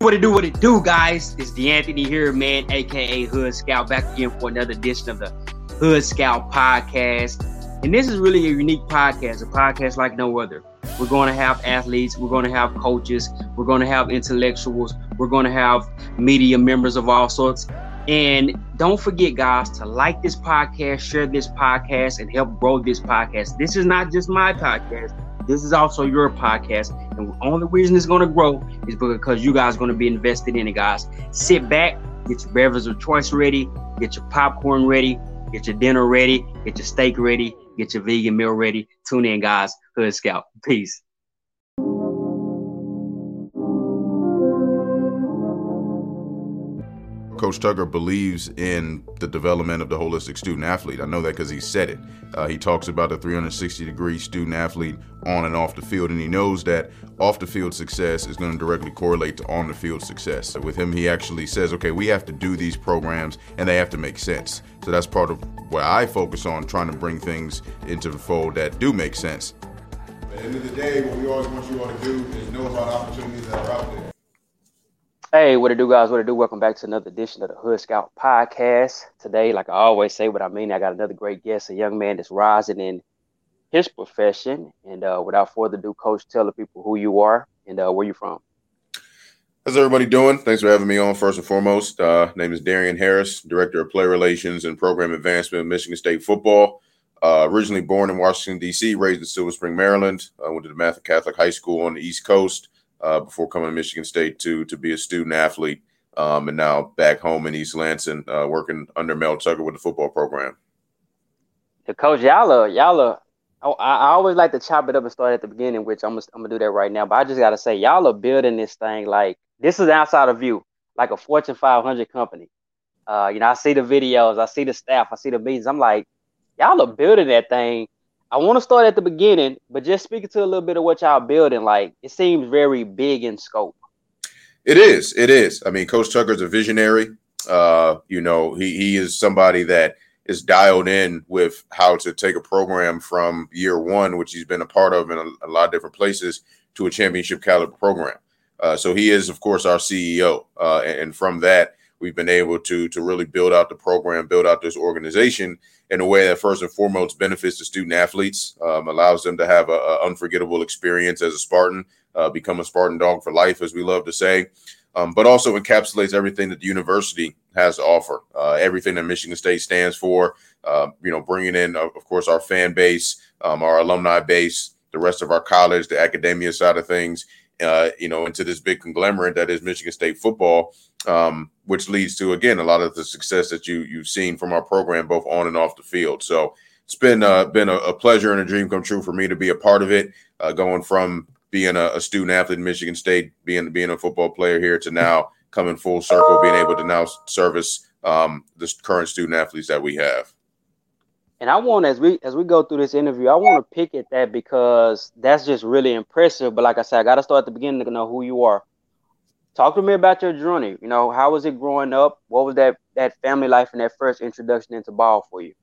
What it do, what it do, guys? It's D'Anthony here, man, aka Hood Scout, back again for another edition of the Hood Scout podcast. And this is really a unique podcast, a podcast like no other. We're going to have athletes, we're going to have coaches, we're going to have intellectuals, we're going to have media members of all sorts. And don't forget, guys, to like this podcast, share this podcast, and help grow this podcast. This is not just my podcast. This is also your podcast. And the only reason it's going to grow is because you guys are going to be invested in it, guys. Sit back, get your beverage of choice ready, get your popcorn ready, get your dinner ready, get your steak ready, get your vegan meal ready. Tune in, guys. Hood Scout. Peace. Coach Tucker believes in the development of the holistic student athlete. I know that because he said it. Uh, he talks about the 360 degree student athlete on and off the field, and he knows that off the field success is going to directly correlate to on the field success. With him, he actually says, okay, we have to do these programs and they have to make sense. So that's part of what I focus on trying to bring things into the fold that do make sense. At the end of the day, what we always want you all to do is know about opportunities that are out there. Hey, what it do, guys? What it do? Welcome back to another edition of the Hood Scout podcast. Today, like I always say, what I mean, I got another great guest, a young man that's rising in his profession. And uh, without further ado, Coach, tell the people who you are and uh, where you're from. How's everybody doing? Thanks for having me on. First and foremost, uh, name is Darian Harris, Director of Player Relations and Program Advancement of Michigan State Football. Uh, originally born in Washington, D.C., raised in Silver Spring, Maryland. I went to the Catholic High School on the East Coast uh, before coming to Michigan State to to be a student athlete, um, and now back home in East Lansing, uh, working under Mel Tucker with the football program. The coach, y'all are, y'all are, I, I always like to chop it up and start at the beginning, which I'm gonna, I'm gonna do that right now. But I just gotta say, y'all are building this thing like this is outside of view, like a Fortune 500 company. Uh, you know, I see the videos, I see the staff, I see the meetings. I'm like, y'all are building that thing I want to start at the beginning, but just speaking to a little bit of what y'all building, like it seems very big in scope. It is. It is. I mean, Coach Tucker's a visionary. Uh, you know, he he is somebody that is dialed in with how to take a program from year one, which he's been a part of in a, a lot of different places, to a championship caliber program. Uh, so he is, of course, our CEO, uh, and, and from that, we've been able to to really build out the program, build out this organization in a way that first and foremost benefits the student athletes, um, allows them to have an unforgettable experience as a Spartan, uh, become a Spartan dog for life, as we love to say, um, but also encapsulates everything that the university has to offer, uh, everything that Michigan State stands for. Uh, you know, bringing in, of course, our fan base, um, our alumni base, the rest of our college, the academia side of things, uh, you know, into this big conglomerate that is Michigan State football, um, which leads to again a lot of the success that you you've seen from our program both on and off the field. So it's been uh, been a, a, pleasure and a dream come true for me to be a part of it, uh, going from being a, a, student athlete in Michigan State, being being a football player here to now coming full circle, being able to now service um, the current student athletes that we have. And I want as we as we go through this interview, I want to pick at that because that's just really impressive. But like I said, I got to start at the beginning to know who you are. Talk to me about your journey. You know, how was it growing up? What was that that family life and that first introduction into ball for you?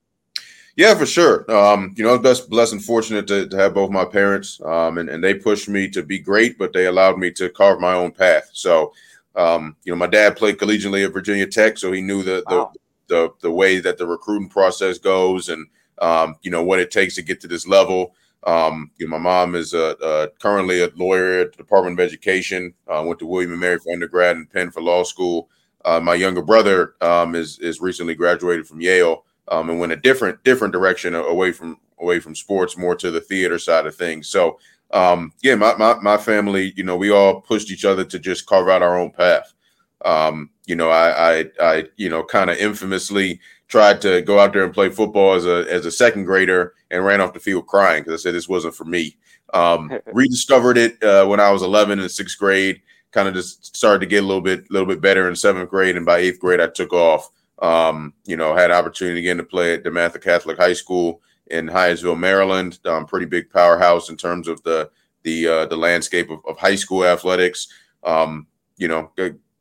Yeah, for sure. Um, you know, I was blessed and fortunate to, to have both my parents, um, and, and they pushed me to be great, but they allowed me to carve my own path. So, um, you know, my dad played collegiately at Virginia Tech, so he knew the, wow. The the way that the recruiting process goes and um, you know what it takes to get to this level. Um, you know, my mom is a, a, currently a lawyer at the Department of Education. Uh, went to William and Mary for undergrad and Penn for law school. Uh, my younger brother um, is is recently graduated from Yale um, and went a different different direction away from away from sports, more to the theater side of things. So um, yeah, my, my my family, you know, we all pushed each other to just carve out our own path. Um, you know, I, I, I you know, kind of infamously tried to go out there and play football as a as a second grader and ran off the field crying because I said this wasn't for me. Um, rediscovered it uh, when I was 11 in sixth grade. kind of just started to get a little bit, a little bit better in seventh grade, and by eighth grade, I took off. Um, you know, had opportunity again to play at DeMatha Catholic High School in Hyattsville, Maryland. Um, pretty big powerhouse in terms of the the uh, the landscape of, of high school athletics. Um, you know,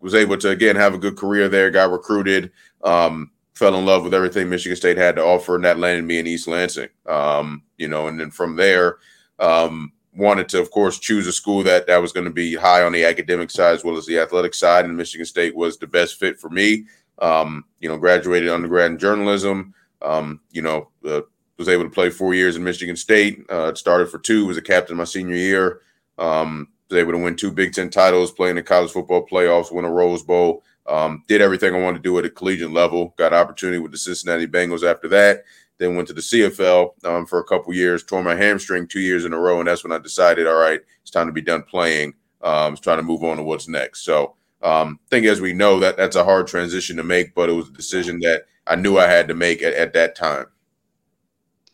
was able to again have a good career there. Got recruited. Um, fell in love with everything Michigan State had to offer, and that landed me in East Lansing. Um, you know, and then from there, um, wanted to, of course, choose a school that that was going to be high on the academic side as well as the athletic side, and Michigan State was the best fit for me. Um, you know, graduated undergrad in journalism. Um, you know, uh, was able to play four years in Michigan State. Uh, started for two, was a captain my senior year. Um, was able to win two Big Ten titles, play in the college football playoffs, win a Rose Bowl. Um, did everything I wanted to do at a collegiate level. Got opportunity with the Cincinnati Bengals after that. Then went to the CFL um, for a couple years. Tore my hamstring two years in a row, and that's when I decided, all right, it's time to be done playing. Um, trying to move on to what's next. So, um, I think as we know that that's a hard transition to make, but it was a decision that I knew I had to make at, at that time.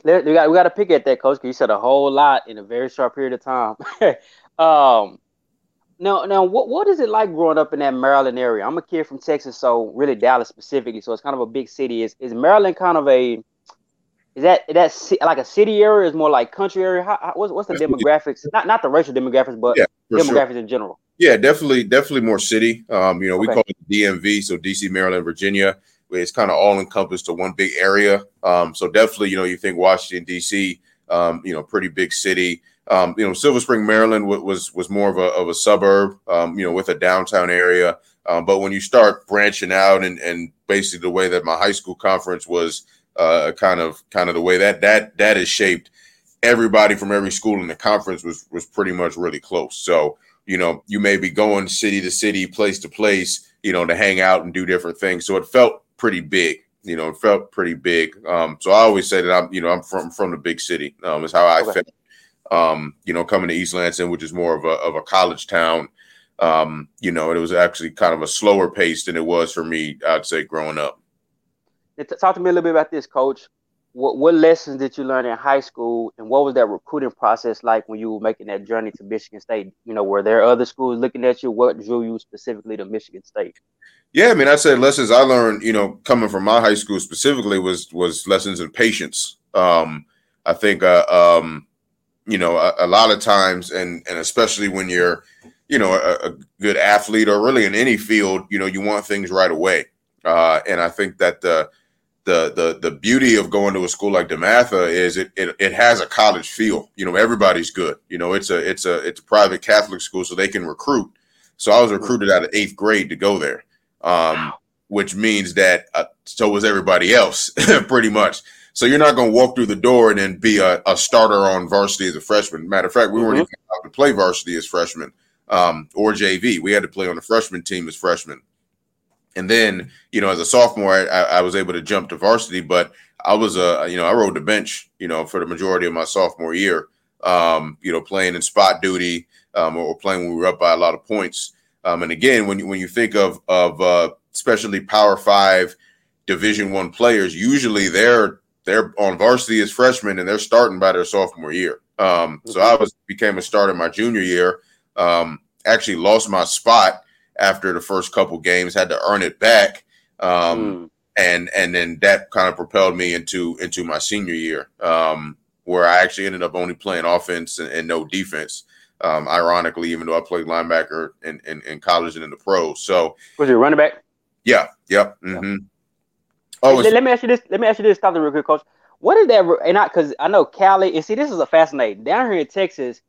We got we got to pick at that, coach. Because you said a whole lot in a very short period of time. um, now, now, what what is it like growing up in that Maryland area? I'm a kid from Texas, so really Dallas specifically. So it's kind of a big city. Is is Maryland kind of a is that that like a city area? Is more like country area? How, how, what's what's the demographics? Not not the racial demographics, but yeah, demographics sure. in general. Yeah, definitely, definitely more city. Um, you know, we okay. call it DMV, so DC, Maryland, Virginia. It's kind of all encompassed to one big area. Um, so definitely, you know, you think Washington D.C., um, you know, pretty big city. Um, you know, Silver Spring, Maryland was was more of a of a suburb, um, you know, with a downtown area. Um, but when you start branching out and and basically the way that my high school conference was uh, kind of kind of the way that that that is shaped, everybody from every school in the conference was was pretty much really close. So you know, you may be going city to city, place to place, you know, to hang out and do different things. So it felt pretty big. You know, it felt pretty big. Um, so I always say that I'm, you know, I'm from from the big city. Um, is how I okay. felt. Um, you know, coming to East Lansing, which is more of a of a college town. Um, you know, it was actually kind of a slower pace than it was for me. I'd say growing up. Talk to me a little bit about this, Coach. What what lessons did you learn in high school, and what was that recruiting process like when you were making that journey to Michigan State? You know, were there other schools looking at you? What drew you specifically to Michigan State? Yeah, I mean, I said lessons I learned, you know, coming from my high school specifically was was lessons in patience. Um, I think, uh, um, you know, a, a, lot of times, and and especially when you're, you know, a, a, good athlete or really in any field, you know, you want things right away. Uh, and I think that the the the the beauty of going to a school like DeMatha is it, it it has a college feel. You know, everybody's good. You know, it's a it's a it's a private Catholic school, so they can recruit. So I was recruited out of eighth grade to go there um, which means that uh, so was everybody else, pretty much. So you're not going to walk through the door and then be a, a, starter on varsity as a freshman. Matter of fact, we mm-hmm. weren't even allowed to play varsity as freshmen um, or JV. We had to play on the freshman team as freshmen. And then, you know, as a sophomore, I, I was able to jump to varsity, but I was a, uh, you know, I rode the bench, you know, for the majority of my sophomore year, um, you know, playing in spot duty um, or playing when we were up by a lot of points. Um, and again, when you when you think of of uh, especially Power Five, Division One players, usually they're they're on varsity as freshmen and they're starting by their sophomore year. Um, so I was became a starter my junior year. Um, actually lost my spot after the first couple games, had to earn it back. Um, mm. And and then that kind of propelled me into into my senior year, um, where I actually ended up only playing offense and, and no defense. Um, ironically, even though I played linebacker in, in, in, college and in the pros. So was it running back? Yeah. Yep. Mm-hmm. Oh, let, let, me ask you this. Let me ask you this. Stop the real quick, coach. What is that? And not because I know Cali. And see, this is a fascinating. Down here in Texas,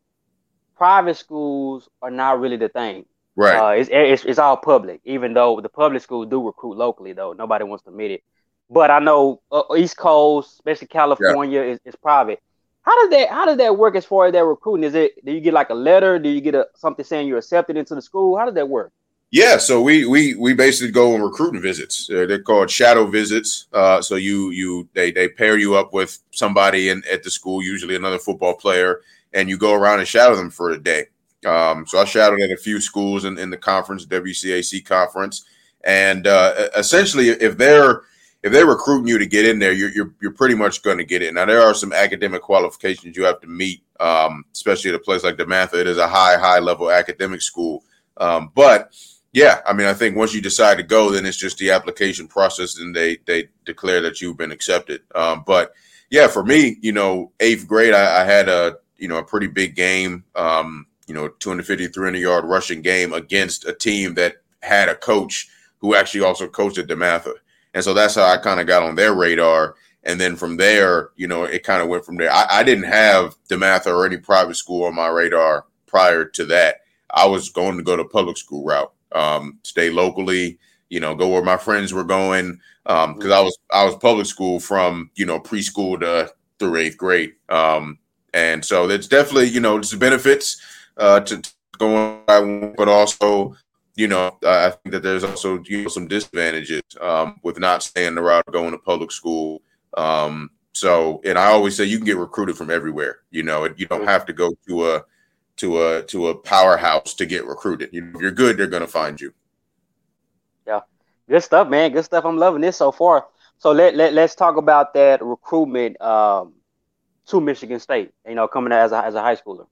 private schools are not really the thing. Right. Uh, it's, it's it's all public. Even though the public schools do recruit locally, though nobody wants to admit it. But I know uh, East Coast, especially California, yeah. is, is private. How does that how does that work as far as that recruiting? Is it do you get like a letter? Do you get a something saying you're accepted into the school? How does that work? Yeah, so we we we basically go on recruiting visits. Uh, they're called shadow visits. Uh, so you you they they pair you up with somebody in at the school, usually another football player, and you go around and shadow them for a day. Um, so I shadowed at a few schools in, in the conference, WCAC conference, and uh, essentially, if they're if they're recruiting you to get in there, you're you're, you're pretty much going to get it. Now there are some academic qualifications you have to meet, um, especially at a place like DeMatha. It is a high high level academic school, Um, but yeah, I mean, I think once you decide to go, then it's just the application process, and they they declare that you've been accepted. Um, but yeah, for me, you know, eighth grade, I, I had a you know a pretty big game, um, you know, 250, 300 yard rushing game against a team that had a coach who actually also coached at DeMatha, and so that's how I kind of got on their radar. And then from there, you know, it kind of went from there. I, I didn't have DeMatha or any private school on my radar prior to that. I was going to go to public school route, um, stay locally, you know, go where my friends were going. Um, because I was I was public school from you know preschool to through eighth grade. Um, and so there's definitely you know there's benefits uh, to going, but also you know I think that there's also you know some disadvantages um, with not staying the route going to public school. Um, so and I always say you can get recruited from everywhere. You know, you don't have to go to a to a to a powerhouse to get recruited. You know, if you're good, they're going to find you. Yeah, good stuff, man. Good stuff. I'm loving this so far. So let, let let's talk about that recruitment um, to Michigan State. You know, coming as a as a high schooler.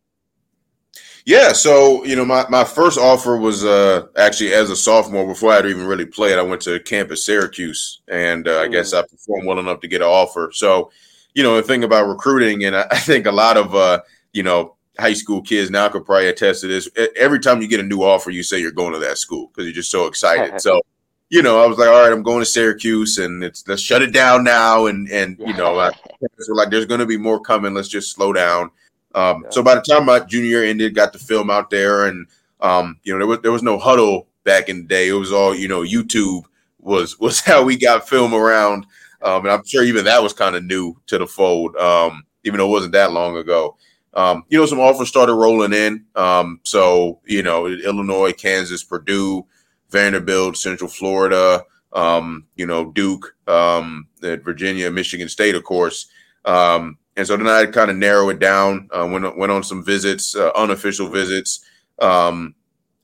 Yeah, so you know, my, my first offer was uh, actually as a sophomore before I'd even really played. I went to campus Syracuse, and uh, I guess I performed well enough to get an offer. So, you know, the thing about recruiting, and I, I think a lot of uh, you know high school kids now could probably attest to this. Every time you get a new offer, you say you're going to that school because you're just so excited. so, you know, I was like, all right, I'm going to Syracuse, and it's let's shut it down now. And and you know, I, like there's going to be more coming. Let's just slow down. Um, yeah. So by the time my junior year ended, got the film out there, and um, you know, there was there was no Hudl back in the day. It was all you know, YouTube was was how we got film around. Um, and I'm sure even that was kind of new to the fold, um, even though it wasn't that long ago. Um, you know, some offers started rolling in. Um, so, you know, Illinois, Kansas, Purdue, Vanderbilt, Central Florida, um, you know, Duke, um, Virginia, Michigan State, of course. Um, and so then I kind of narrow it down, uh, went, went on some visits, uh, unofficial visits, um,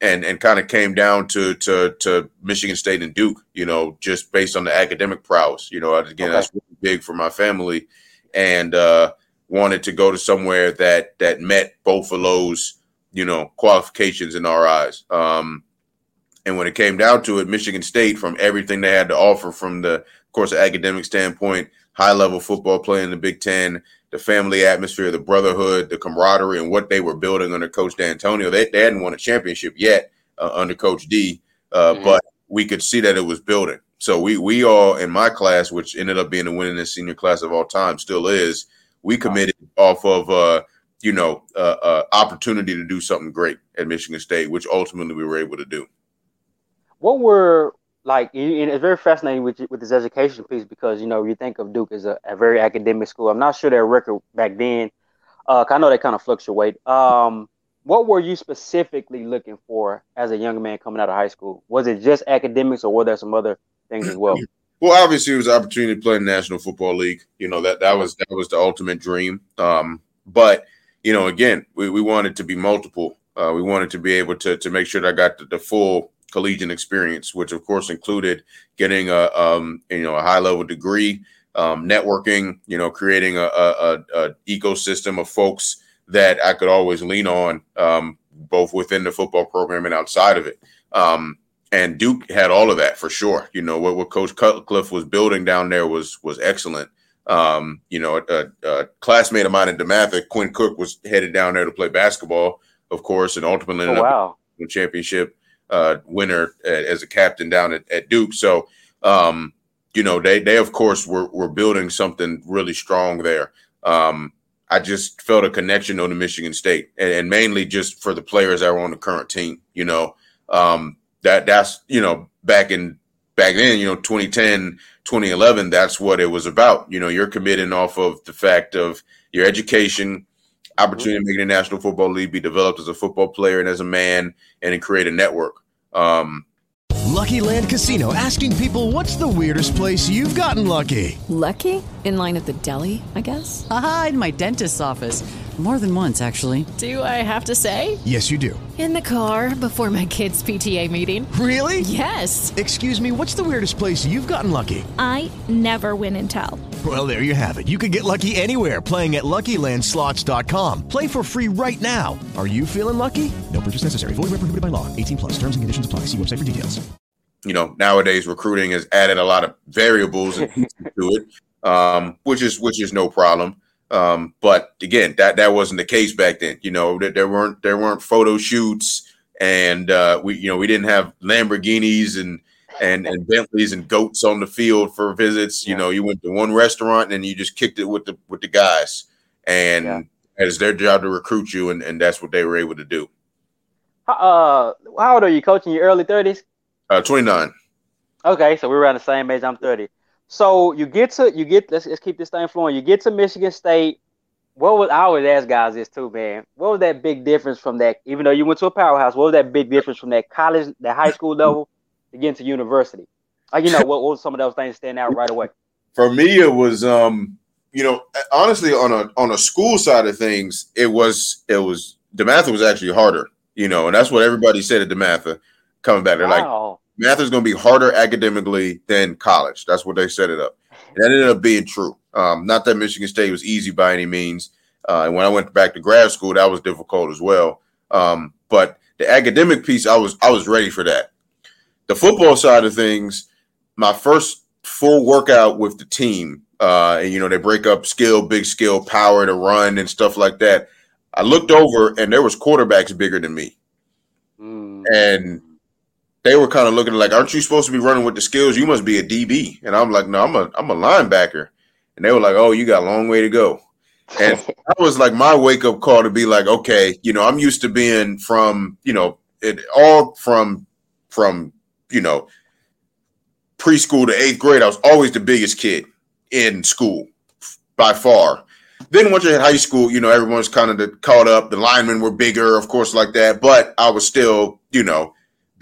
and, and kind of came down to, to, to Michigan State and Duke, you know, just based on the academic prowess. You know, again, okay. that's really big for my family. And, uh, wanted to go to somewhere that that met both of those, you know, qualifications in our eyes. Um, and when it came down to it, Michigan State, from everything they had to offer, from the, of course, the academic standpoint, high level football play in the Big Ten, the family atmosphere, the brotherhood, the camaraderie, and what they were building under Coach Dantonio. They, they hadn't won a championship yet uh, under Coach D, uh, mm-hmm. but we could see that it was building. So we we all in my class, which ended up being the winningest senior class of all time, still is we committed off of uh, you know uh, uh, opportunity to do something great at Michigan State, which ultimately we were able to do. What were like and it's very fascinating with with this education piece because you know you think of Duke as a, a very academic school. I'm not sure their record back then. Uh, I know they kind of fluctuate. Um, what were you specifically looking for as a young man coming out of high school? Was it just academics, or were there some other things as well? Well, obviously, it was an opportunity to play in the National Football League. You know that that was that was the ultimate dream. Um, but you know, again, we, we wanted to be multiple. Uh, we wanted to be able to to make sure that I got the, the full collegiate experience, which of course included getting a um, you know a high level degree, um, networking, you know, creating a, a, a, ecosystem of folks that I could always lean on, um, both within the football program and outside of it. Um, and Duke had all of that for sure. You know what, what Coach Cutcliffe was building down there was was excellent. Um, you know, a, a, classmate of mine in DeMatha, Quinn Cook, was headed down there to play basketball, of course, and ultimately ended oh, wow. up championship uh, winner as a captain down at, at Duke. So, um, you know, they they of course were were building something really strong there. Um, I just felt a connection on the Michigan State, and, and, mainly just for the players that were on the current team. You know, um, that that's you know back in back then you know 2010 2011 that's what it was about. You know you're committing off of the fact of your education opportunity to make the national football league be developed as a football player and as a man and to create a network. Um, lucky land casino asking people what's the weirdest place you've gotten lucky? Lucky? In line at the deli i guess? Aha in my dentist's office more than once, actually. Do I have to say? Yes, you do. In the car before my kids' PTA meeting. Really? Yes. Excuse me, what's the weirdest place you've gotten lucky? I never win and tell. Well, there you have it. You can get lucky anywhere playing at LuckyLandSlots.com. Play for free right now. Are you feeling lucky? No purchase necessary. Void where prohibited by law. 18 plus. Terms and conditions apply. See website for details. You know, nowadays recruiting has added a lot of variables to it, um, which is which is no problem. Um, but again, that that wasn't the case back then. You know, that there weren't there weren't photo shoots, and uh, we you know we didn't have Lamborghinis and and and Bentleys and goats on the field for visits. You know, you went to one restaurant and you just kicked it with the with the guys, and Yeah. it's their job to recruit you, and and that's what they were able to do. Uh, how old are you, coaching? Your early thirties? Uh, Twenty nine. Okay, so we're around the same age. I'm 30. So you get to you get let's let's keep this thing flowing. You get to Michigan State. What was I always ask guys this too, man? What was that big difference from that? Even though you went to a powerhouse, what was that big difference from that college, that high school level, to getting to university? Like you know, what, what was some of those things stand out right away? for me it was um you know honestly on a on a school side of things it was it was dematha was actually harder you know and that's what everybody said at dematha coming back they're like Wow. Math is going to be harder academically than college that's what they set it up and that ended up being true um not that michigan state was easy by any means uh, and when i went back to grad school that was difficult as well um but the academic piece i was i was ready for that the football side of things my first full workout with the team. Uh, and you know, they break up skill, big skill, power to run and stuff like that. I looked over and there was quarterbacks bigger than me. Mm. And they were kind of looking like, aren't you supposed to be running with the skills? You must be a DB. And I'm like, no, I'm a I'm a linebacker. And they were like, oh, you got a long way to go. And that was like my wake up call to be like, okay, you know, I'm used to being from, you know, it all from from, you know, preschool to eighth grade. I was always the biggest kid in school by far. Then once you hit high school, you know, everyone's kind of caught up. The linemen were bigger, of course, like that. But I was still, you know,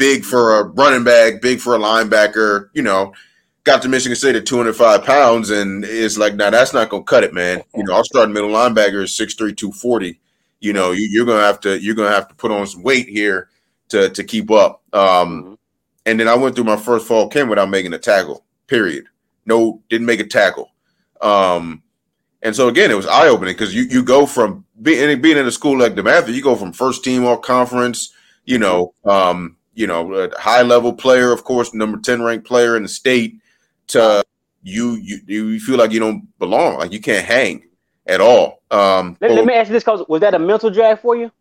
big for a running back, big for a linebacker, you know. Got to Michigan State at 205 pounds, and it's like, now that's not gonna cut it, man. You know, I'll start middle linebacker is 6'3, 240. You know, you, you're gonna have to you're gonna have to put on some weight here to to keep up. Um, and then I went through my first fall camp without making a tackle. Period. No, didn't make a tackle. Um, and so again, it was eye opening because you you go from being being in a school like DeMatha, you go from first team all conference, you know, um, you know, a high level player, of course, number ten ranked player in the state, to you you you feel like you don't belong, like you can't hang at all. Um, Let, let me ask you this, coach. Was that a mental drag for you?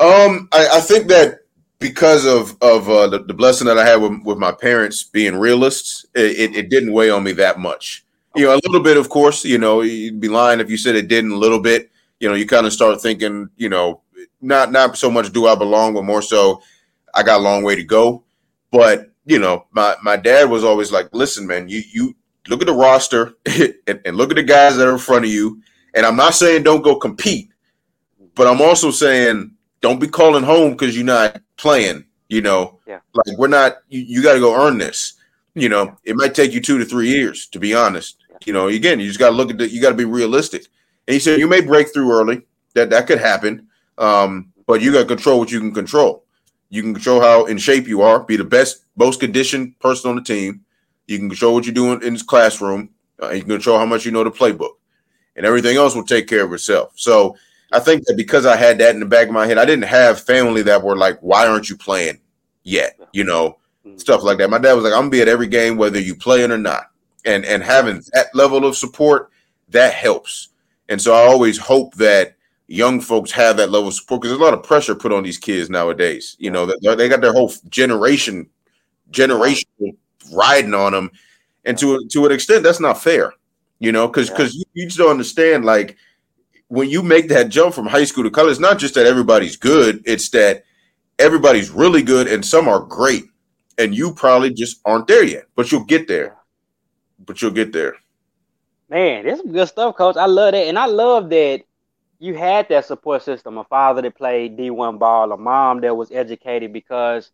Um, I, I think that because of of uh, the, the blessing that I had with, with my parents being realists, it, it, it didn't weigh on me that much. You know, a little bit, of course. You know, you'd be lying if you said it didn't. A little bit. You know, you kind of start thinking. You know, not not so much do I belong, but more so I got a long way to go. But you know, my my dad was always like, "Listen, man, you you look at the roster and, and look at the guys that are in front of you." And I'm not saying don't go compete, but I'm also saying don't be calling home because you're not playing. You know, Yeah. like we're not. You, you got to go earn this. You know, it might take you two to three years to be honest. You know, again, you just got to look at the. You got to be realistic. And he said you may break through early. That that could happen. Um, but you got to control what you can control. You can control how in shape you are. Be the best, most conditioned person on the team. You can control what you're doing in this classroom. Uh, you can control how much you know the playbook, and everything else will take care of itself. So I think that because I had that in the back of my head, I didn't have family that were like, "Why aren't you playing yet?" You know, stuff like that. My dad was like, "I'm gonna be at every game whether you playing or not," and and having that level of support that helps. And so I always hope that young folks have that level of support because there's a lot of pressure put on these kids nowadays. You know, they, got their whole generation generation riding on them, and to to an extent, that's not fair. You know, because because you, you just don't understand like when you make that jump from high school to college, it's not just that everybody's good, it's that everybody's really good and some are great. And you probably just aren't there yet, but you'll get there. But you'll get there. Man, there's some good stuff, coach. I love that. And I love that you had that support system, a father that played D1 ball, a mom that was educated because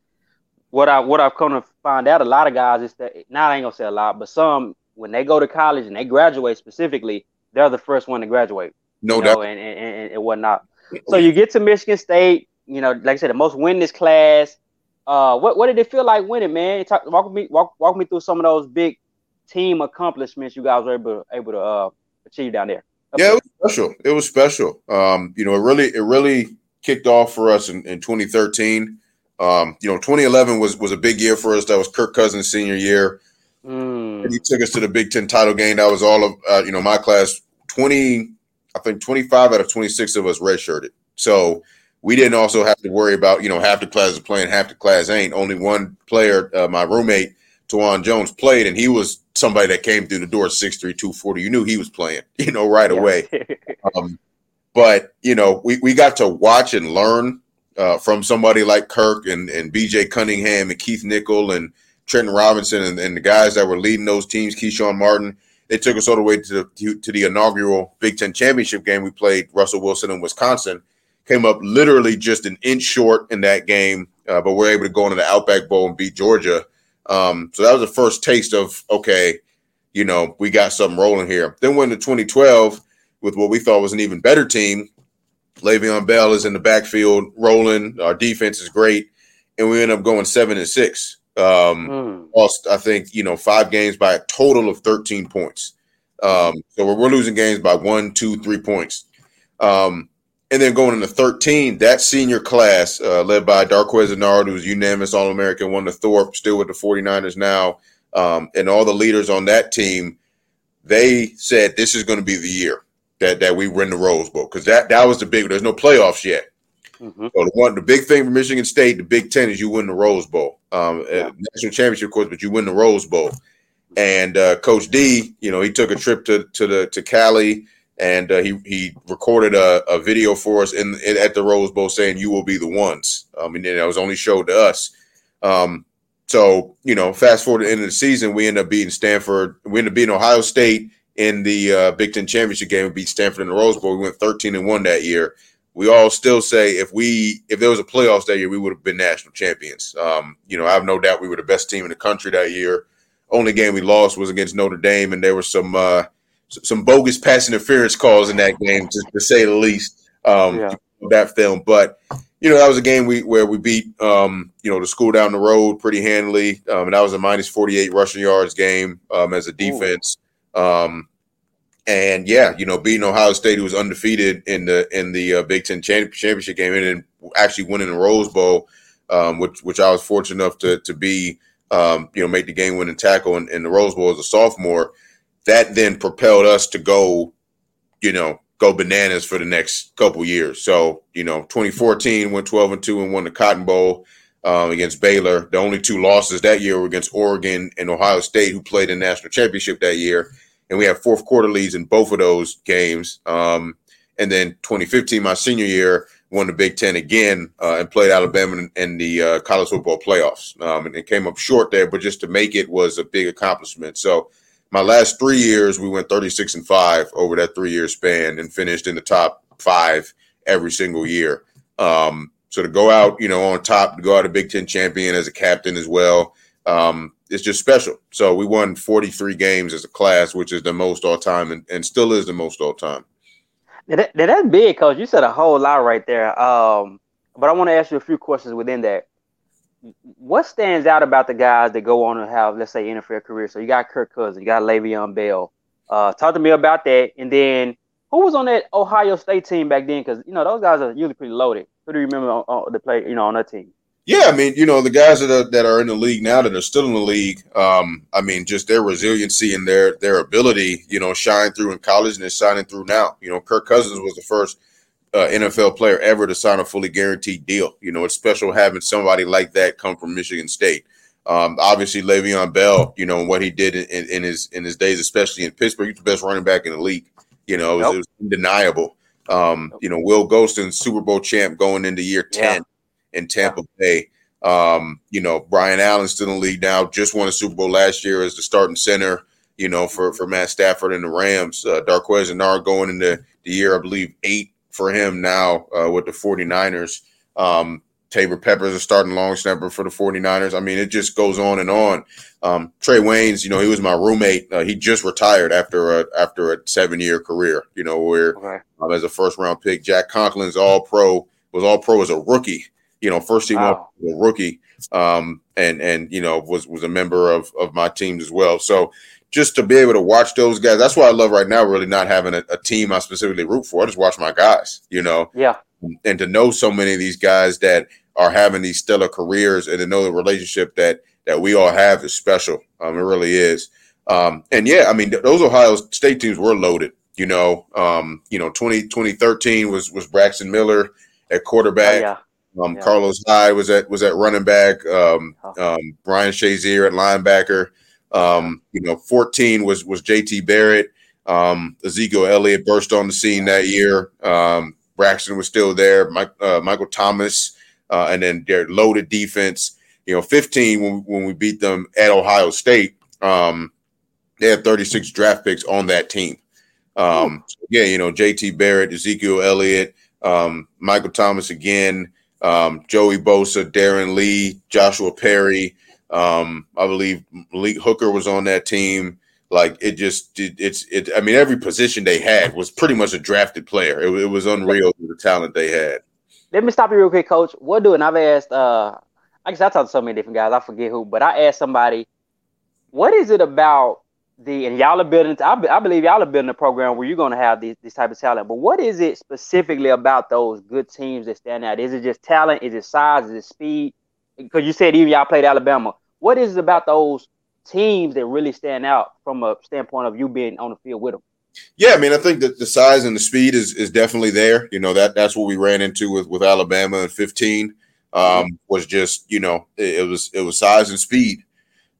what I what I've come to find out a lot of guys is that now I ain't gonna say a lot, but some when they go to college and they graduate specifically, they're the first one to graduate. No doubt. and, and, and, whatnot. So you get to Michigan State, you know, like I said, the most winningest class. Uh, what what did it feel like winning, man? Talk, walk me walk walk me through some of those big team accomplishments you guys were able able to uh, achieve down there. Yeah, it was special. It was special. Um, you know, it really, it really kicked off for us in, in 2013. Um, you know, 2011 was was a big year for us. That was Kirk Cousins' senior year. Mm. He took us to the Big Ten title game. That was all of uh, you know my class. 20, I think 25 out of 26 of us redshirted. So we didn't also have to worry about you know half the class is playing, half the class ain't. Only one player, uh, my roommate Taiwan Jones, played, and he was somebody that came through the door 6'3", 240. You knew he was playing, you know, right Yeah. away. Um, but you know, we, we got to watch and learn uh, from somebody like Kirk and, and BJ Cunningham and Keith Nichol and Trenton Robinson and, and the guys that were leading those teams, Keshawn Martin. They took us all the way to the to, to the inaugural Big Ten championship game. We played Russell Wilson in Wisconsin. Came up literally just an inch short in that game, uh, but we're able to go into the Outback Bowl and beat Georgia. Um, so that was the first taste of okay, you know, we got something rolling here. Then went to 2012 with what we thought was an even better team. Le'Veon Bell is in the backfield rolling. Our defense is great, and we end up going seven and six. Um, Mm. lost, I think, you know, five games by a total of 13 points. Um, so we're, we're losing games by one, two, three points. Um, and then going into 13, that senior class, uh, led by Darqueze Dennard, who's unanimous All American, won the Thorpe, still with the 49ers now, um, and all the leaders on that team, they said this is going to be the year that, that we win the Rose Bowl because that, that was the big, there's no playoffs yet. Mhm. So the one, the big thing for Michigan State, the Big Ten, is you win the Rose Bowl, um, uh, national championship, of course, but you win the Rose Bowl. And uh, Coach D, you know, he took a trip to to the to Cali, and uh, he he recorded a, a video for us in, in at the Rose Bowl saying, "You will be the ones." And then that was only showed to us. Um, so you know, fast forward to the end of the season, we end up beating Stanford. We end up beating Ohio State in the uh, Big Ten championship game. We beat Stanford in the Rose Bowl. We went thirteen and one that year we all still say if we if there was a playoffs that year, we would have been national champions. Um, you know, I have no doubt we were the best team in the country that year. Only game we lost was against Notre Dame, and there were some uh, some bogus pass interference calls in that game, to, to say the least. Um, Yeah. That film, but you know that was a game we where we beat um, you know the school down the road pretty handily, um, and that was a minus forty eight rushing yards game um, as a defense. Um, and yeah, you know, beating Ohio State, who was undefeated in the in the uh, Big Ten champ- championship game, and then actually winning the Rose Bowl, um, which which I was fortunate enough to to be, um, you know, make the game winning tackle in, in the Rose Bowl as a sophomore. That then propelled us to go, you know, go bananas for the next couple years. So you know, 2014 went 12 and two and won the Cotton Bowl. Um, against Baylor, the only two losses that year were against Oregon and Ohio State, who played in national championship that year and we had fourth quarter leads in both of those games. Um, and then 2015, my senior year, won the Big Ten again uh, and played Alabama in, in the uh, college football playoffs. Um, and it came up short there, but just to make it was a big accomplishment. So my last three years, we went 36 and five over that three year span and finished in the top five every single year. Um, so to go out, you know, on top, to go out a Big Ten champion as a captain as well, um, it's just special. So we won 43 games as a class, which is the most all time and, and still is the most all time. Now that, now that's big, coach. You said a whole lot right there. Um, but I want to ask you a few questions within that. What stands out about the guys that go on to have, let's say, NFL careers? So you got Kirk Cousins, you got Le'Veon Bell. Uh, talk to me about that. And then who was on that Ohio State team back then? Because you know those guys are usually pretty loaded. Who do you remember on, on the play? You know, on that team. Yeah, I mean, you know, the guys that are that are in the league now that are still in the league, um, I mean, just their resiliency and their their ability, you know, shine through in college and it's shining through now. You know, Kirk Cousins was the first uh, NFL player ever to sign a fully guaranteed deal. You know, it's special having somebody like that come from Michigan State. Um, obviously, Le'Veon Bell, you know, and what he did in, in his in his days, especially in Pittsburgh, he's the best running back in the league. You know, it was, Yep. it was undeniable. Um, you know, Will Gholston, Super Bowl champ, going into year Yeah. ten in Tampa Bay. Um, you know, Brian Allen's still in the league now, just won a Super Bowl last year as the starting center, you know, for, for Matt Stafford and the Rams. Uh, Darqueze Dennard going into the year, I believe, eight for him now uh, with the 49ers. Um, Taybor Pepper's a starting long snapper for the 49ers. I mean, it just goes on and on. Um, Trae Waynes, you know, he was my roommate. Uh, he just retired after a after a seven year career. You know, where Okay. um, as a first round pick. Jack Conklin's all pro was all pro as a rookie. You know, first team Wow. rookie, um, and and you know was was a member of of my teams as well. So just to be able to watch those guys, that's why I love right now. Really not having a, a team I specifically root for. I just watch my guys. You know, Yeah. and to know so many of these guys that are having these stellar careers and to know the relationship that that we all have is special. Um, it really is. Um, and yeah, I mean, those Ohio State teams were loaded. You know, um, you know, 20, 2013 was was Braxton Miller at quarterback. Oh, yeah. Um, yeah. Carlos Hyde was at was at running back. Um, oh. um, Ryan Shazier at linebacker. Um, you know, 14 was was JT Barrett. Um, Ezekiel Elliott burst on the scene that year. Um, Braxton was still there. Mike, uh, Michael Thomas, uh, and then their loaded defense. You know, 15 when, when we beat them at Ohio State. Um, they had 36 draft picks on that team. Um, yeah, you know, JT Barrett, Ezekiel Elliott, um, Michael Thomas again, um, Joey Bosa, Darron Lee, Joshua Perry. Um, I believe Malik Hooker was on that team. Like it just, it, it's, it. I mean, every position they had was pretty much a drafted player. It, it was unreal the talent they had. Let me stop you real quick, Coach. What do? And I've asked. uh I guess I talked to so many different guys. I forget who, but I asked somebody, what is it about the and y'all are building? I, I believe y'all are building a program where you're going to have these this type of talent. But what is it specifically about those good teams that stand out? Is it just talent? Is it size? Is it speed? Because you said even y'all played Alabama. What is it about those teams that really stand out from a standpoint of you being on the field with them? Yeah, I mean, I think that the size and the speed is is definitely there. You know that that's what we ran into with with Alabama in 15. Um, was just you know it, it, was it was size and speed.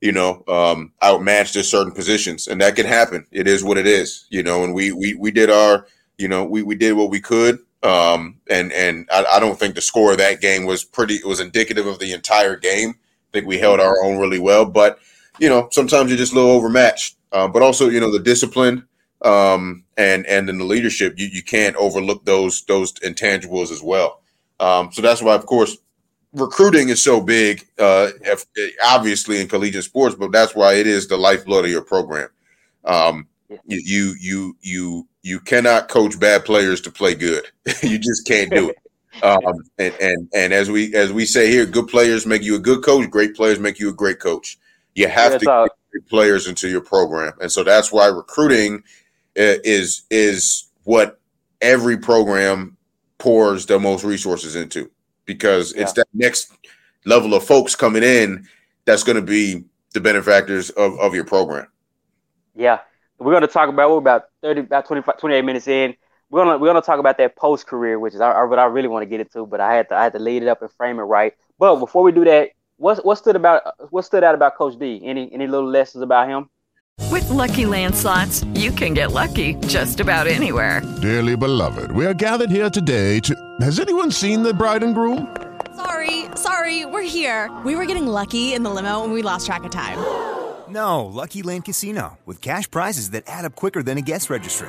You know, um, outmatched at certain positions, and that can happen. It is what it is. You know, and we we we did our you know we we did what we could. Um, and and I, I don't think the score of that game was pretty. It was indicative of the entire game. Think we held our own really well, but you know, sometimes you're just a little overmatched. Uh, but also, you know, the discipline um, and and then the leadership, you, you can't overlook those those intangibles as well. Um, so that's why, of course, recruiting is so big, uh, obviously in collegiate sports, but that's why it is the lifeblood of your program. Um, you you you you cannot coach bad players to play good. you just can't do it. Um, and and and as we as we say here, good players make you a good coach. Great players make you a great coach. You have yeah, to get players into your program, and so that's why recruiting uh, is is what every program pours the most resources into because yeah. it's that next level of folks coming in that's going to be the benefactors of, of your program. Yeah, we're going to talk about we're about 30 about 25 28 minutes in we're gonna we're gonna talk about that post career, which is what I really want to get into, but I had to I had to lead it up and frame it right. But before we do that, what what stood about what stood out about Coach D? Any any little lessons about him? With lucky landslots, you can get lucky just about anywhere. Dearly beloved, we are gathered here today to. Has anyone seen the bride and groom? Sorry, sorry, we're here. We were getting lucky in the limo, and we lost track of time. No, Lucky Land Casino with cash prizes that add up quicker than a guest registry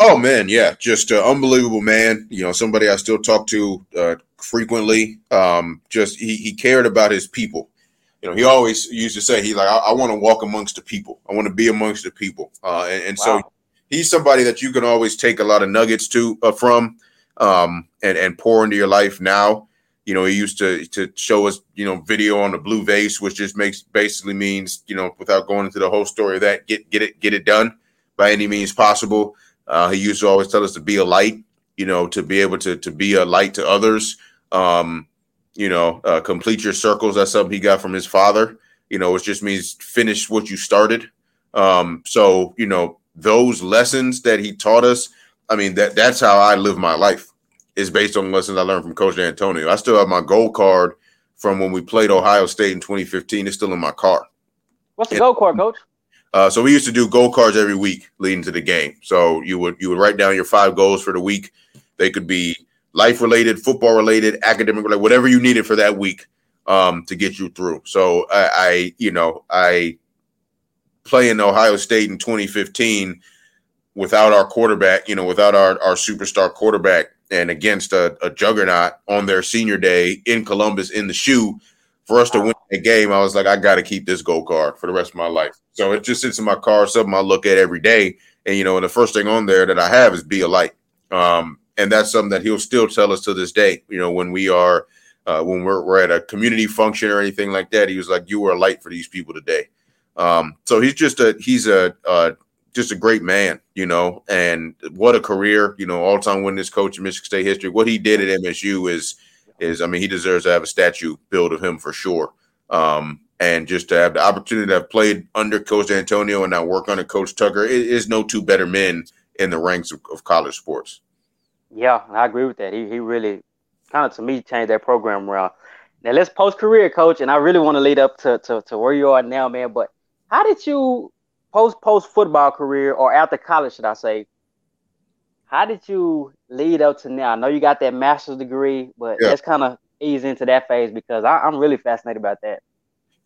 Oh man, yeah, just uh, unbelievable man. You know, somebody I still talk to uh, frequently. Um, just he he cared about his people you know, he always used to say, he's like, I, I want to walk amongst the people. I want to be amongst the people. Uh, and, and wow. so he's somebody that you can always take a lot of nuggets to uh, from um, and, and pour into your life now. You know, he used to to show us, you know, video on the blue vase, which just makes basically means, you know, without going into the whole story of that, get get it get it done by any means possible. Uh, he used to always tell us to be a light, you know, to be able to to be a light to others. Um, you know, uh, complete your circles. That's something he got from his father. You know, it just means finish what you started. Um, so, you know, those lessons that he taught us, I mean, that that's how I live my life is based on lessons I learned from Coach Antonio. I still have my gold card from when we played Ohio State in 2015. It's still in my car. What's the gold card, coach? Uh, so we used to do goal cards every week leading to the game. So you would you would write down your five goals for the week. They could be life related, football related, academic related, whatever you needed for that week um, to get you through. So I, I, you know, I play in Ohio State in 2015 without our quarterback, you know, without our, our superstar quarterback and against a, a juggernaut on their senior day in Columbus in the shoe for us to win a game, I was like, I got to keep this gold card for the rest of my life. So it just sits in my car, something I look at every day. And, you know, and the first thing on there that I have is be a light. Um, and that's something that he'll still tell us to this day, you know, when we are, uh, when we're, we're at a community function or anything like that, he was like, you were a light for these people today. Um, so he's just a, he's a, uh, just a great man, you know, and what a career, you know, all time winningest coach in Michigan State history. What he did at MSU is, is I mean, he deserves to have a statue built of him for sure. Um, and just to have the opportunity to have played under Coach Dantonio and now work under Coach Tucker, it is no two better men in the ranks of, of college sports. Yeah, I agree with that. He he really kind of to me changed that program around. Now let's post career, coach, and I really want to lead up to, to to where you are now, man. But how did you post post football career or after college, should I say? How did you lead up to now? I know you got that master's degree, but yeah. let's kind of ease into that phase because I, I'm really fascinated about that.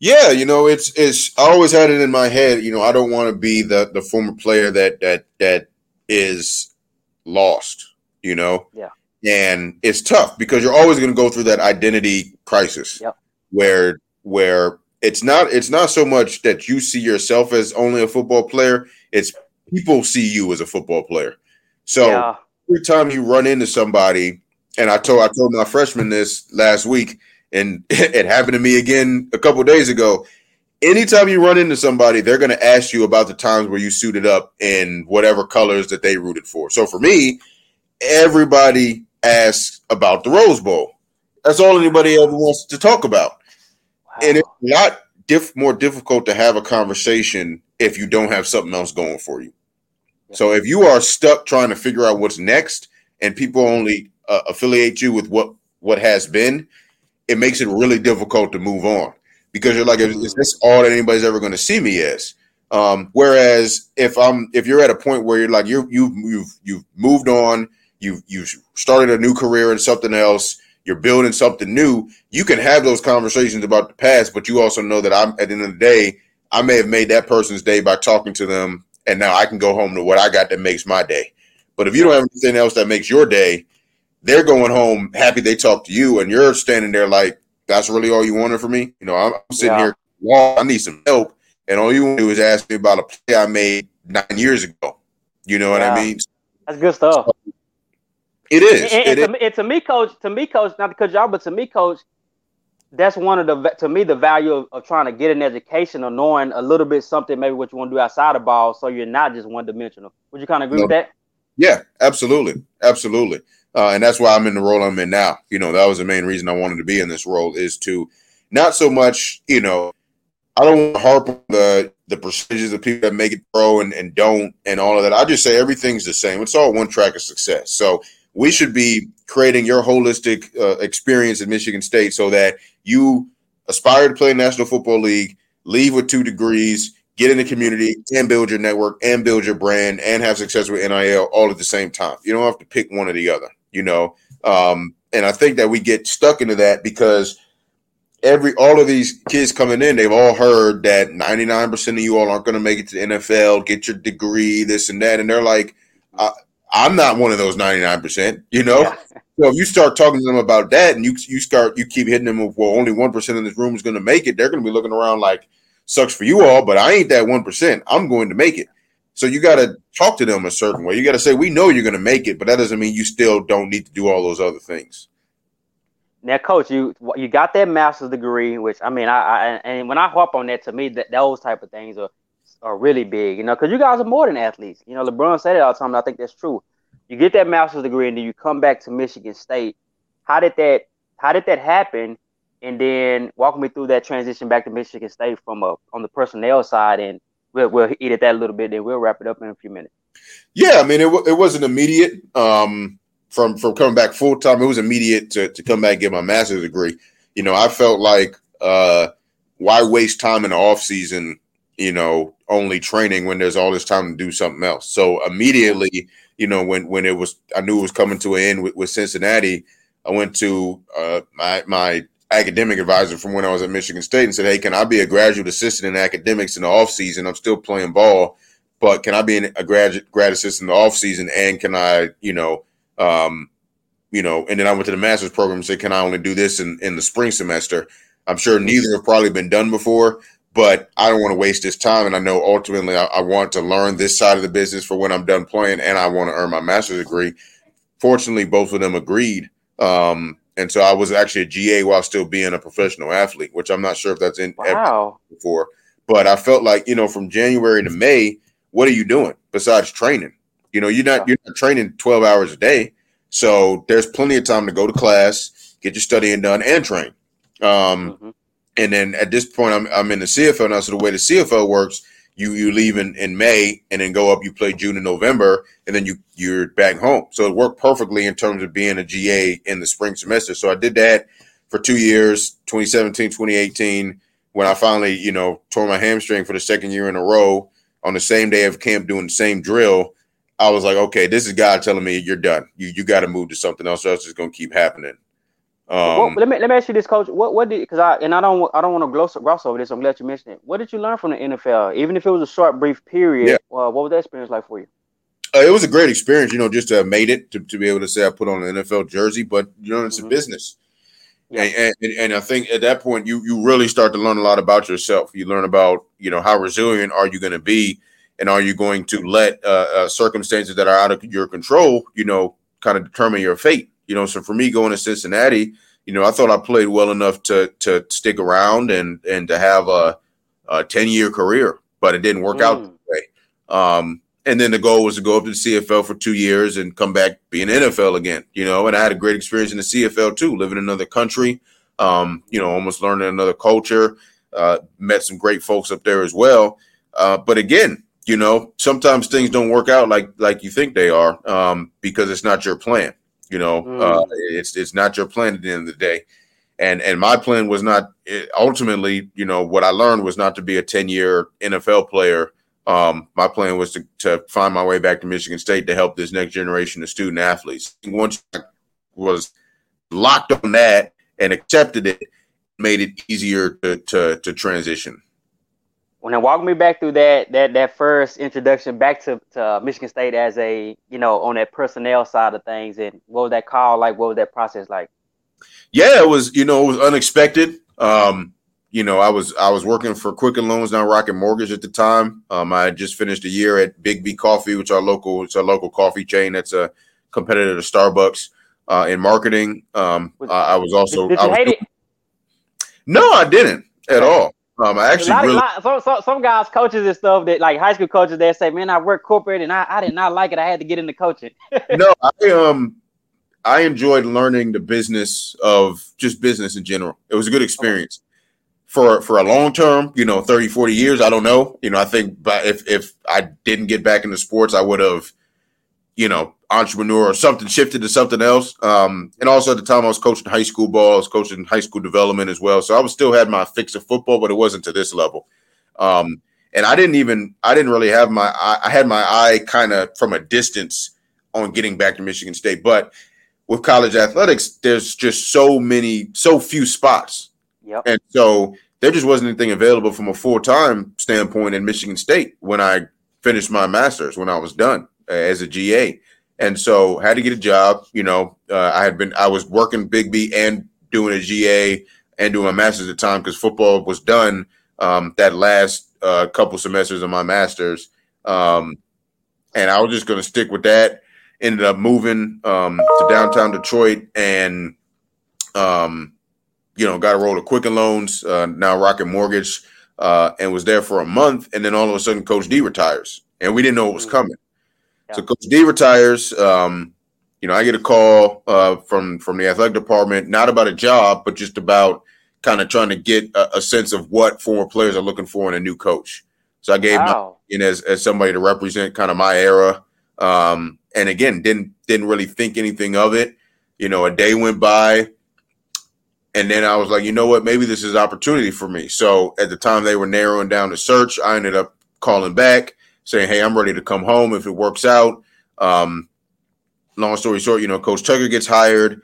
Yeah, you know, it's it's I always had it in my head, you know, I don't want to be the the former player that that that is lost, you know. Yeah. And it's tough because you're always going to go through that identity crisis yep. where where it's not it's not so much that you see yourself as only a football player, it's people see you as a football player. So yeah. every time you run into somebody, and I told I told my freshman this last week, and it happened to me again a couple days ago. Anytime you run into somebody, they're going to ask you about the times where you suited up in whatever colors that they rooted for. So for me, everybody asks about the Rose Bowl. That's all anybody ever wants to talk about. Wow. And it's not diff- more difficult to have a conversation if you don't have something else going for you. So if you are stuck trying to figure out what's next, and people only uh, affiliate you with what what has been, it makes it really difficult to move on because you're like, is this all that anybody's ever going to see me as? Um, whereas if I'm if you're at a point where you're like you you you've you've moved on, you've you've started a new career in something else, you're building something new, you can have those conversations about the past, but you also know that I'm at the end of the day, I may have made that person's day by talking to them and now I can go home to what I got that makes my day. But if you don't have anything else that makes your day, they're going home happy they talked to you, and you're standing there like, that's really all you wanted from me. You know, I'm, sitting yeah. here, I need some help, and all you want to do is ask me about a play I made nine years ago. You know yeah. what I mean? That's good stuff. It is. And, and, it to, and to me, coach, to me, coach, not to cut you but to me, coach, that's one of the to me the value of, of, trying to get an education or knowing a little bit something maybe what you want to do outside the ball so you're not just one dimensional would you kind of agree no. with that yeah absolutely absolutely uh, and that's why i'm in the role i'm in now. You know that was the main reason i wanted to be in this role is to not so much you know i don't want to harp on the the percentages of people that make it pro and, and don't and all of that. I just say everything's the same. It's all one track of success. So we should be creating your holistic uh, experience at Michigan State so that you aspire to play National Football League, leave with two degrees, get in the community, and build your network, and build your brand, and have success with NIL all at the same time. You don't have to pick one or the other, you know. Um, and I think that we get stuck into that because every all of these kids coming in, they've all heard that 99% of you all aren't going to make it to the NFL, get your degree, this and that, and they're like, uh, I'm not one of those 99%, you know? Yeah. So if you start talking to them about that and you you start you keep hitting them with well only one percent of this room is going to make it, they're going to be looking around like sucks for you all, but I ain't that one percent. I'm going to make it. So you got to talk to them a certain way. You got to say we know you're going to make it, but that doesn't mean you still don't need to do all those other things. Now, coach, you you got that master's degree, which I mean, I, I and when I harp on that, to me, that those type of things are are really big, you know, because you guys are more than athletes. You know, LeBron said it all the time. I think that's true you get that master's degree and then you come back to Michigan State. How did that how did that happen? And then walk me through that transition back to Michigan State from a on the personnel side, and we'll we'll eat at that a little bit. Then we'll wrap it up in a few minutes. Yeah, I mean it, it wasn't immediate. Um, from from coming back full time, it was immediate to to come back and get my master's degree. You know, I felt like uh, why waste time in the off season you know, only training when there's all this time to do something else. So immediately, you know, when when it was, I knew it was coming to an end with, with Cincinnati. I went to uh, my my academic advisor from when I was at Michigan State and said, "Hey, can I be a graduate assistant in academics in the off season? I'm still playing ball, but can I be a graduate grad assistant in the off season? And can I, you know, um, you know?" And then I went to the master's program and said, "Can I only do this in in the spring semester?" I'm sure neither have probably been done before, but I don't want to waste this time. And I know ultimately I, I want to learn this side of the business for when I'm done playing, and I want to earn my master's degree. Fortunately, both of them agreed. Um, and so I was actually a GA while still being a professional athlete, which I'm not sure if that's in wow. before. But I felt like you know from January to May, what are you doing besides training? You know, you're not you're not training 12 hours a day, so there's plenty of time to go to class, get your studying done, and train. Um, mm-hmm. And then at this point, I'm I'm in the CFL now. So the way the CFL works, you you leave in, in May and then go up. You play June and November, and then you you're back home. So it worked perfectly in terms of being a GA in the spring semester. So I did that for two years, 2017, 2018. When I finally, you know, tore my hamstring for the second year in a row on the same day of camp doing the same drill, I was like, okay, this is God telling me you're done. You you got to move to something else, or else it's going to keep happening. Um, well, let me let me ask you this, coach. What what did because I and I don't I don't want to gloss, gloss over this. I'm glad you mentioned it. What did you learn from the NFL, even if it was a short, brief period? Yeah. Uh, what was that experience like for you? Uh, it was a great experience, you know, just to have made it to, to be able to say I put on an NFL jersey. But you know, it's mm-hmm. a business, yeah. and, and and I think at that point you you really start to learn a lot about yourself. You learn about you know how resilient are you going to be, and are you going to let uh, uh, circumstances that are out of your control, you know, kind of determine your fate. You know, so for me going to Cincinnati, you know, I thought I played well enough to to stick around and and to have a, a ten year career, but it didn't work mm. out that way. Um, and then the goal was to go up to the CFL for two years and come back be being NFL again. You know, and I had a great experience in the CFL too, living in another country. Um, you know, almost learning another culture. Uh, met some great folks up there as well. Uh, but again, you know, sometimes things don't work out like like you think they are um, because it's not your plan. You know, mm. uh, it's it's not your plan at the end of the day, and and my plan was not ultimately. You know, what I learned was not to be a ten year NFL player. Um, my plan was to to find my way back to Michigan State to help this next generation of student athletes. Once I was locked on that and accepted it, made it easier to to, to transition when I walk me back through that that that first introduction back to, to Michigan State as a you know on that personnel side of things, and what was that call like? What was that process like? Yeah, it was you know it was unexpected. Um, you know, I was I was working for Quicken Loans, now Rocket Mortgage at the time. Um, I had just finished a year at Biggby Coffee, which our local it's a local coffee chain that's a competitor to Starbucks uh, in marketing. Um, I, I was also did, did you was hate doing, it? No, I didn't at all. Um, I actually really, lot, some, some, some guys, coaches and stuff that like high school coaches, they say, "Man, I work corporate and I, I did not like it. I had to get into coaching." no, I um, I enjoyed learning the business of just business in general. It was a good experience. For, for a long term, you know, 30, 40 years, I don't know. You know, I think but if if I didn't get back into sports, I would have, you know, entrepreneur or something shifted to something else. Um, and also at the time I was coaching high school ball, I was coaching high school development as well. So I was still had my fix of football, but it wasn't to this level. Um, and I didn't even I didn't really have my I had my eye kind of from a distance on getting back to Michigan State. But with college athletics, there's just so many, so few spots. Yep. And so there just wasn't anything available from a full time standpoint in Michigan State when I finished my master's, when I was done as a GA and so had to get a job. You know, uh, I had been I was working Biggby and doing a GA and doing my master's at the time because football was done um, that last uh, couple semesters of my master's, um, and I was just going to stick with that. Ended up moving um, to downtown Detroit and, um, you know, got a roll of Quicken Loans, uh, now Rocket Mortgage, uh, and was there for a month. And then all of a sudden, Coach D retires, and we didn't know what was mm. So Coach D retires. Um, you know, I get a call uh, from from the athletic department, not about a job, but just about kind of trying to get a, a, sense of what former players are looking for in a new coach. So I gave wow. my, in as as somebody to represent kind of my era. Um, and again, didn't didn't really think anything of it. You know, a day went by. and then I was like, you know what, maybe this is opportunity for me. So at the time they were narrowing down the search, I ended up calling back saying, hey, I'm ready to come home if it works out. Um, long story short, you know, Coach Tucker gets hired.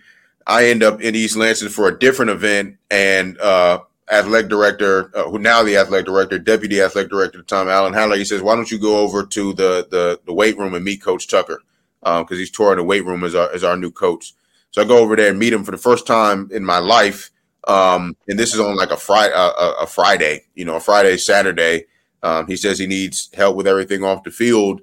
I end up in East Lansing for a different event, and uh, athletic director, uh, who now the athletic director, deputy athletic director Tom Alan Haller, he says, "Why don't you go over to the the, the weight room and meet Coach Tucker because um, he's touring the weight room as our as our new coach." So I go over there and meet him for the first time in my life, um, and this is on like a Friday, uh, a Friday, you know, a Friday Saturday. Um, he says he needs help with everything off the field,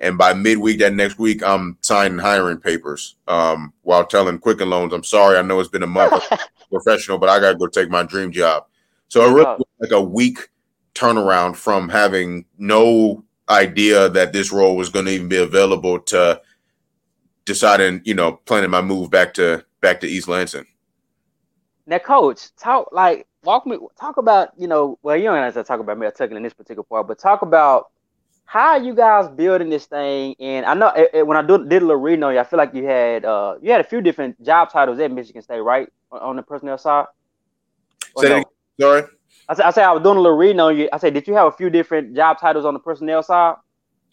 and by midweek that next week, I'm signing hiring papers um, while telling Quicken Loans, I'm sorry, I know it's been a month professional, but I got to go take my dream job. So it really was like a week turnaround from having no idea that this role was going to even be available to deciding, you know, planning my move back to back to East Lansing. Now, coach, talk like walk me talk about, you know, well, you don't have to talk about Mel Tucker in this particular part, but talk about how you guys building this thing? And I know it, it, when I do, did a little reading on you, I feel like you had uh, you had a few different job titles at Michigan State, right, on, on the personnel side. Say no? sorry. I said I said I was doing a little reading on you. I said, did you have a few different job titles on the personnel side,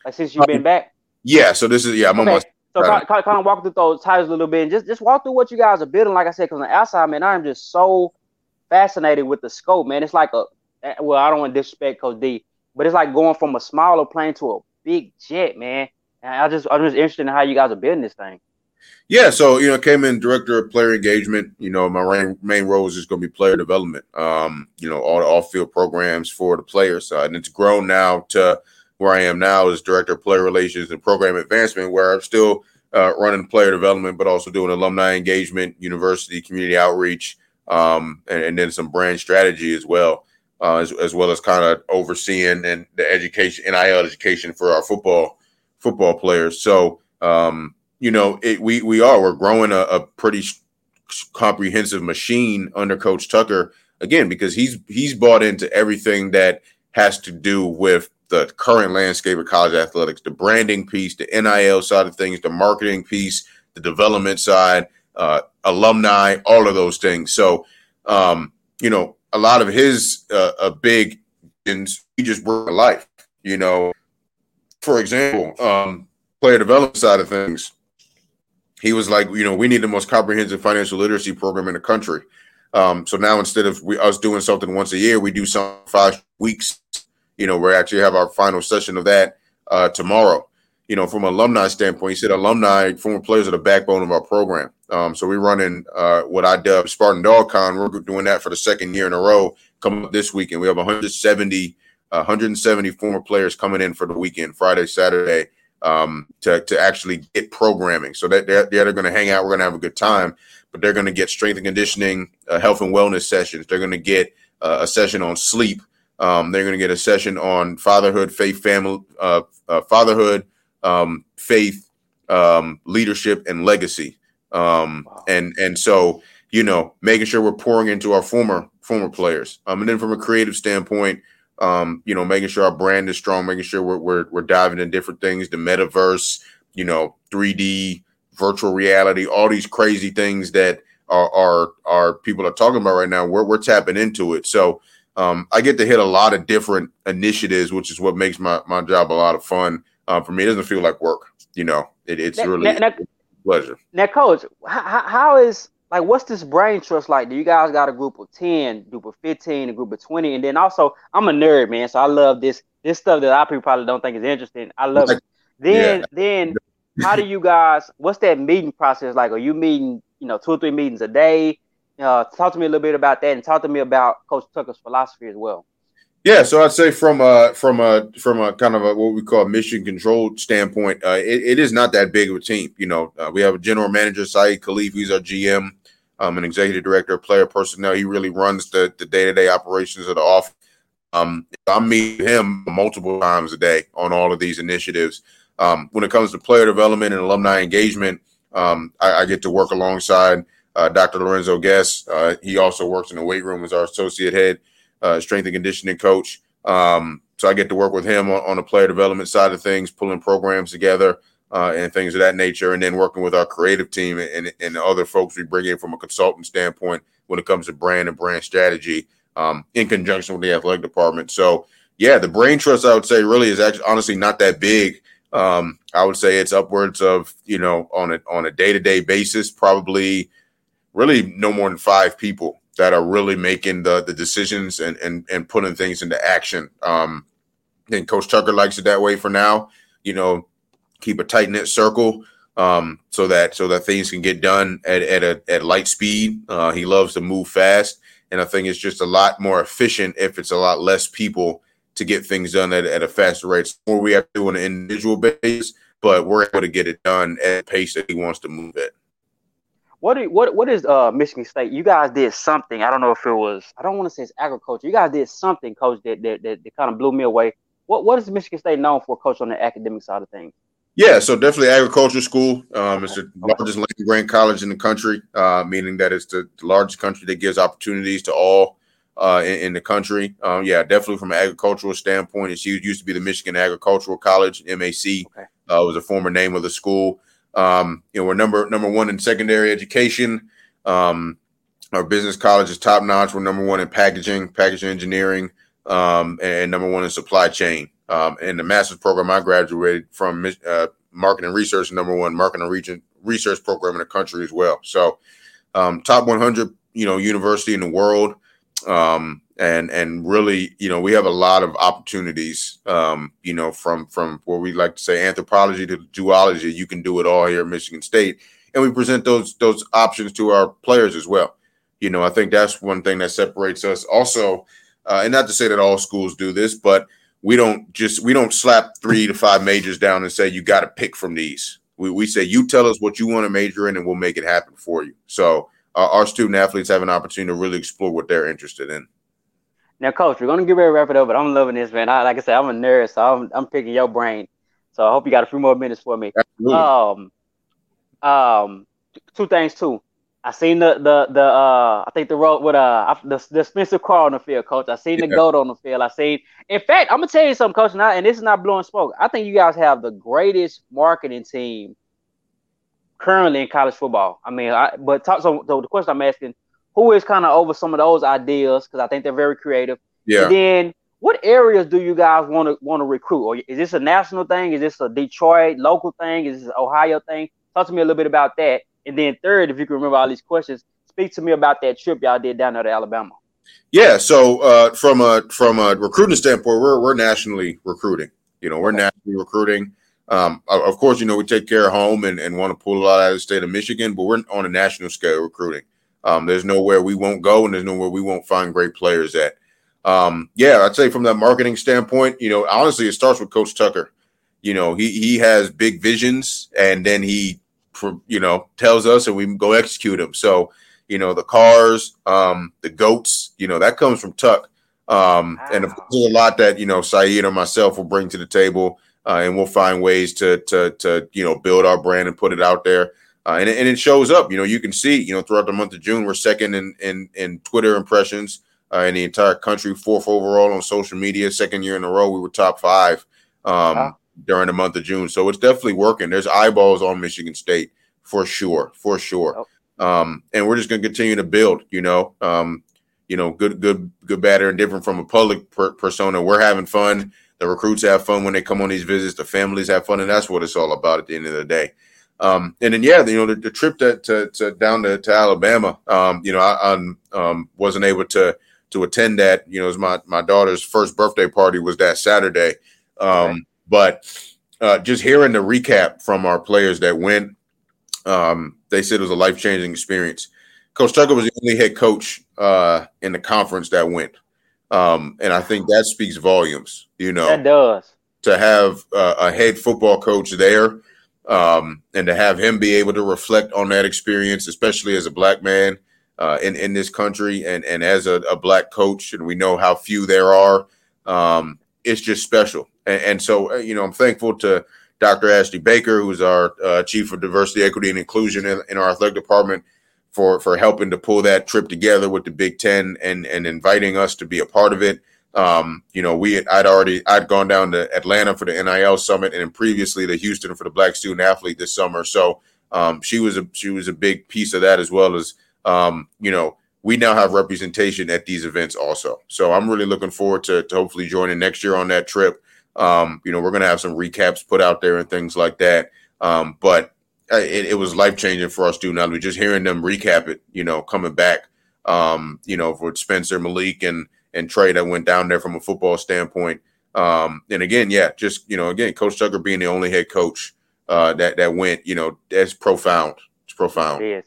like since you've uh, been back? Yeah. So this is yeah. I'm okay. So kind, kind, of walk through those titles a little bit, and just just walk through what you guys are building. Like I said, because on the outside, man, I'm just so fascinated with the scope, man. It's like a eh, well, I don't want to disrespect Coach D but it's like going from a smaller plane to a big jet, man. And I just I'm just interested in how you guys are building this thing. Yeah, so you know, came in director of player engagement. You know, my main, role is just going to be player development. Um, you know, all the off field programs for the player side, and it's grown now to where I am now as director of player relations and program advancement, where I'm still uh, running player development, but also doing alumni engagement, university community outreach, um, and, and then some brand strategy as well uh, as, as, well as kind of overseeing and the education, NIL education for our football football players. So, um, you know, it, we we are we're growing a, a pretty comprehensive machine under Coach Tucker again because he's he's bought into everything that has to do with the current landscape of college athletics, the branding piece, the NIL side of things, the marketing piece, the development side, uh, alumni, all of those things. So, um, you know, a lot of his uh, a big and he just worked life. You know, for example, um, player development side of things, he was like, you know, we need the most comprehensive financial literacy program in the country. Um, so now instead of we, us doing something once a year, we do some five weeks. You know, we actually have our final session of that uh, tomorrow you know, from an alumni standpoint, he said alumni, former players are the backbone of our program. Um, so we're running uh, what I dub Spartan Dawg Con. We're doing that for the second year in a row coming up this weekend. We have 170, uh, 170 former players coming in for the weekend, Friday, Saturday, um, to, to actually get programming. So that they're, they're going to hang out. We're going to have a good time, but they're going to get strength and conditioning, uh, health and wellness sessions. They're going to get uh, a session on sleep. Um, they're going to get a session on fatherhood, faith, family, uh, fatherhood, um, faith, um, leadership, and legacy. Um, wow. And and so you know, making sure we're pouring into our former former players. Um, and then from a creative standpoint, um, you know, making sure our brand is strong, making sure we're we're, we're diving in different things, the metaverse, you know, 3D, virtual reality, all these crazy things that are are, are people are talking about right now. We're we're tapping into it. So um, I get to hit a lot of different initiatives, which is what makes my, my job a lot of fun. Um, for me, it doesn't feel like work. You know, it, it's now, really now, pleasure. Now, coach, how, how is like what's this brain trust like? Do you guys got a group of ten, group of fifteen, a group of twenty, and then also I'm a nerd, man, so I love this this stuff that I people probably don't think is interesting. I love it. Then yeah. then how do you guys? What's that meeting process like? Are you meeting you know two or three meetings a day? Uh, talk to me a little bit about that, and talk to me about Coach Tucker's philosophy as well. Yeah, so I'd say from a from a from a kind of a what we call mission control standpoint, uh, it, it is not that big of a team. You know, uh, we have a general manager, Saeed Khalif, he's our GM, um, an executive director of player personnel. He really runs the the day to day operations of the office. Um, I meet him multiple times a day on all of these initiatives. Um, when it comes to player development and alumni engagement, um, I, I, get to work alongside uh, Dr. Lorenzo Guess. Uh, he also works in the weight room as our associate head uh, strength and conditioning coach. Um, so I get to work with him on, on, the player development side of things, pulling programs together. uh, and things of that nature, and then working with our creative team and, and other folks we bring in from a consultant standpoint when it comes to brand and brand strategy um, in conjunction with the athletic department. So, yeah, the brain trust I would say really is actually honestly not that big. Um, I would say it's upwards of you know on a on a day to day basis, probably really no more than five people that are really making the the decisions and and and putting things into action. Um, and Coach Tucker likes it that way for now. You know, keep a tight knit circle um, so that so that things can get done at at a at light speed. Uh, he loves to move fast, and I think it's just a lot more efficient if it's a lot less people to get things done at, at a faster rate. More we have to do on an individual basis, but we're able to get it done at a pace that he wants to move it. What do, what what is uh Michigan State? You guys did something. I don't know if it was. I don't want to say it's agriculture. You guys did something, coach, that that, that, that kind of blew me away. What what is Michigan State known for, coach, on the academic side of things? Yeah, so definitely agriculture school. Um, it's the largest land grant college in the country, uh, meaning that it's the, largest country that gives opportunities to all uh, in, in, the country. Um, yeah, definitely from an agricultural standpoint, it's used to be the Michigan Agricultural College. MAC okay. uh, was a former name of the school. Um, you know, we're number number one in secondary education. Um, our business college is top notch. We're number one in packaging, packaging engineering, um, and number one in supply chain. Um, and the master's program I graduated from uh, marketing research, number one marketing region research program in the country as well. So, um, top 100, you know, university in the world. Um, and and really, you know, we have a lot of opportunities. Um, you know, from from what we like to say anthropology to zoology, you can do it all here at Michigan State, and we present those those options to our players as well. You know, I think that's one thing that separates us. Also, uh, and not to say that all schools do this, but we don't just we don't slap three to five majors down and say you got to pick from these. We, we say you tell us what you want to major in and we'll make it happen for you. So uh, our student athletes have an opportunity to really explore what they're interested in. Now, coach, we're gonna get ready to wrap it up, but I'm loving this, man. I, like I said, I'm a nerd, so I'm, I'm picking your brain. So I hope you got a few more minutes for me. Absolutely. Um, um, two things too. I seen the the the uh I think the road with uh the, the Spencer Carr on the field, coach. I seen the yeah. goat on the field. I seen. In fact, I'm gonna tell you something, coach. Now, and this is not blowing smoke. I think you guys have the greatest marketing team currently in college football. I mean, I, but talk. So, so the question I'm asking, who is kind of over some of those ideas? Because I think they're very creative. Yeah. And then, what areas do you guys want to want to recruit? Or is this a national thing? Is this a Detroit local thing? Is this an Ohio thing? Talk to me a little bit about that. And then third, if you can remember all these questions, speak to me about that trip y'all did down there to Alabama. Yeah, so uh, from a from a recruiting standpoint, we're we're nationally recruiting. You know, we're nationally recruiting. Um, of course, you know we take care of home and, and want to pull a lot out of the state of Michigan, but we're on a national scale recruiting. Um, there's nowhere we won't go, and there's nowhere we won't find great players at. Um, yeah, I'd say from that marketing standpoint, you know, honestly, it starts with Coach Tucker. You know, he he has big visions, and then he you know tells us and we go execute them. So you know the cars, um, the goats, you know that comes from Tuck. Um, wow. And of course, there's a lot that you know Saeed or myself will bring to the table, uh, and we'll find ways to to to you know build our brand and put it out there. Uh, and, and it shows up. You know, you can see. You know, throughout the month of June, we're second in in, in Twitter impressions uh, in the entire country, fourth overall on social media. Second year in a row, we were top five. Um, wow during the month of June. So it's definitely working. There's eyeballs on Michigan State for sure, for sure. Oh. Um, and we're just going to continue to build. You know, um, you know, good, good, good, bad, and different from a public per- persona. We're having fun. The recruits have fun when they come on these visits. The families have fun, and that's what it's all about at the end of the day. Um, and then yeah, you know, the, the trip to, to, to, down to, to Alabama, um, you know, I, I um, wasn't able to to attend that. You know, it was my my daughter's first birthday party was that Saturday. Um, but uh, just hearing the recap from our players that went, um, they said it was a life changing experience. Coach Tucker was the only head coach uh, in the conference that went, um, and I think that speaks volumes. You know, that does to have uh, a head football coach there, um, and to have him be able to reflect on that experience, especially as a black man uh, in in this country, and and as a, a, black coach, and we know how few there are. Um, it's just special. And, and, so, uh, you know, I'm thankful to Dr. Ashley Baker, who's our uh, chief of diversity, equity, and inclusion in, in, our athletic department, for for helping to pull that trip together with the Big Ten and and inviting us to be a part of it. Um, you know, we had, I'd already I'd gone down to Atlanta for the NIL summit and previously to Houston for the Black Student Athlete this summer. So um, she was a she was a big piece of that as well as um, you know we now have representation at these events also. So I'm really looking forward to, to hopefully joining next year on that trip. Um, you know, we're gonna have some recaps put out there and things like that. Um, but it, it was life changing for our student athletes. Just hearing them recap it, you know, coming back, um, you know, for Spencer, Malik, and and Trey that went down there from a football standpoint. Um, and again, yeah, just you know, again, Coach Tucker being the only head coach uh, that that went, you know, that's profound. It's profound. It is,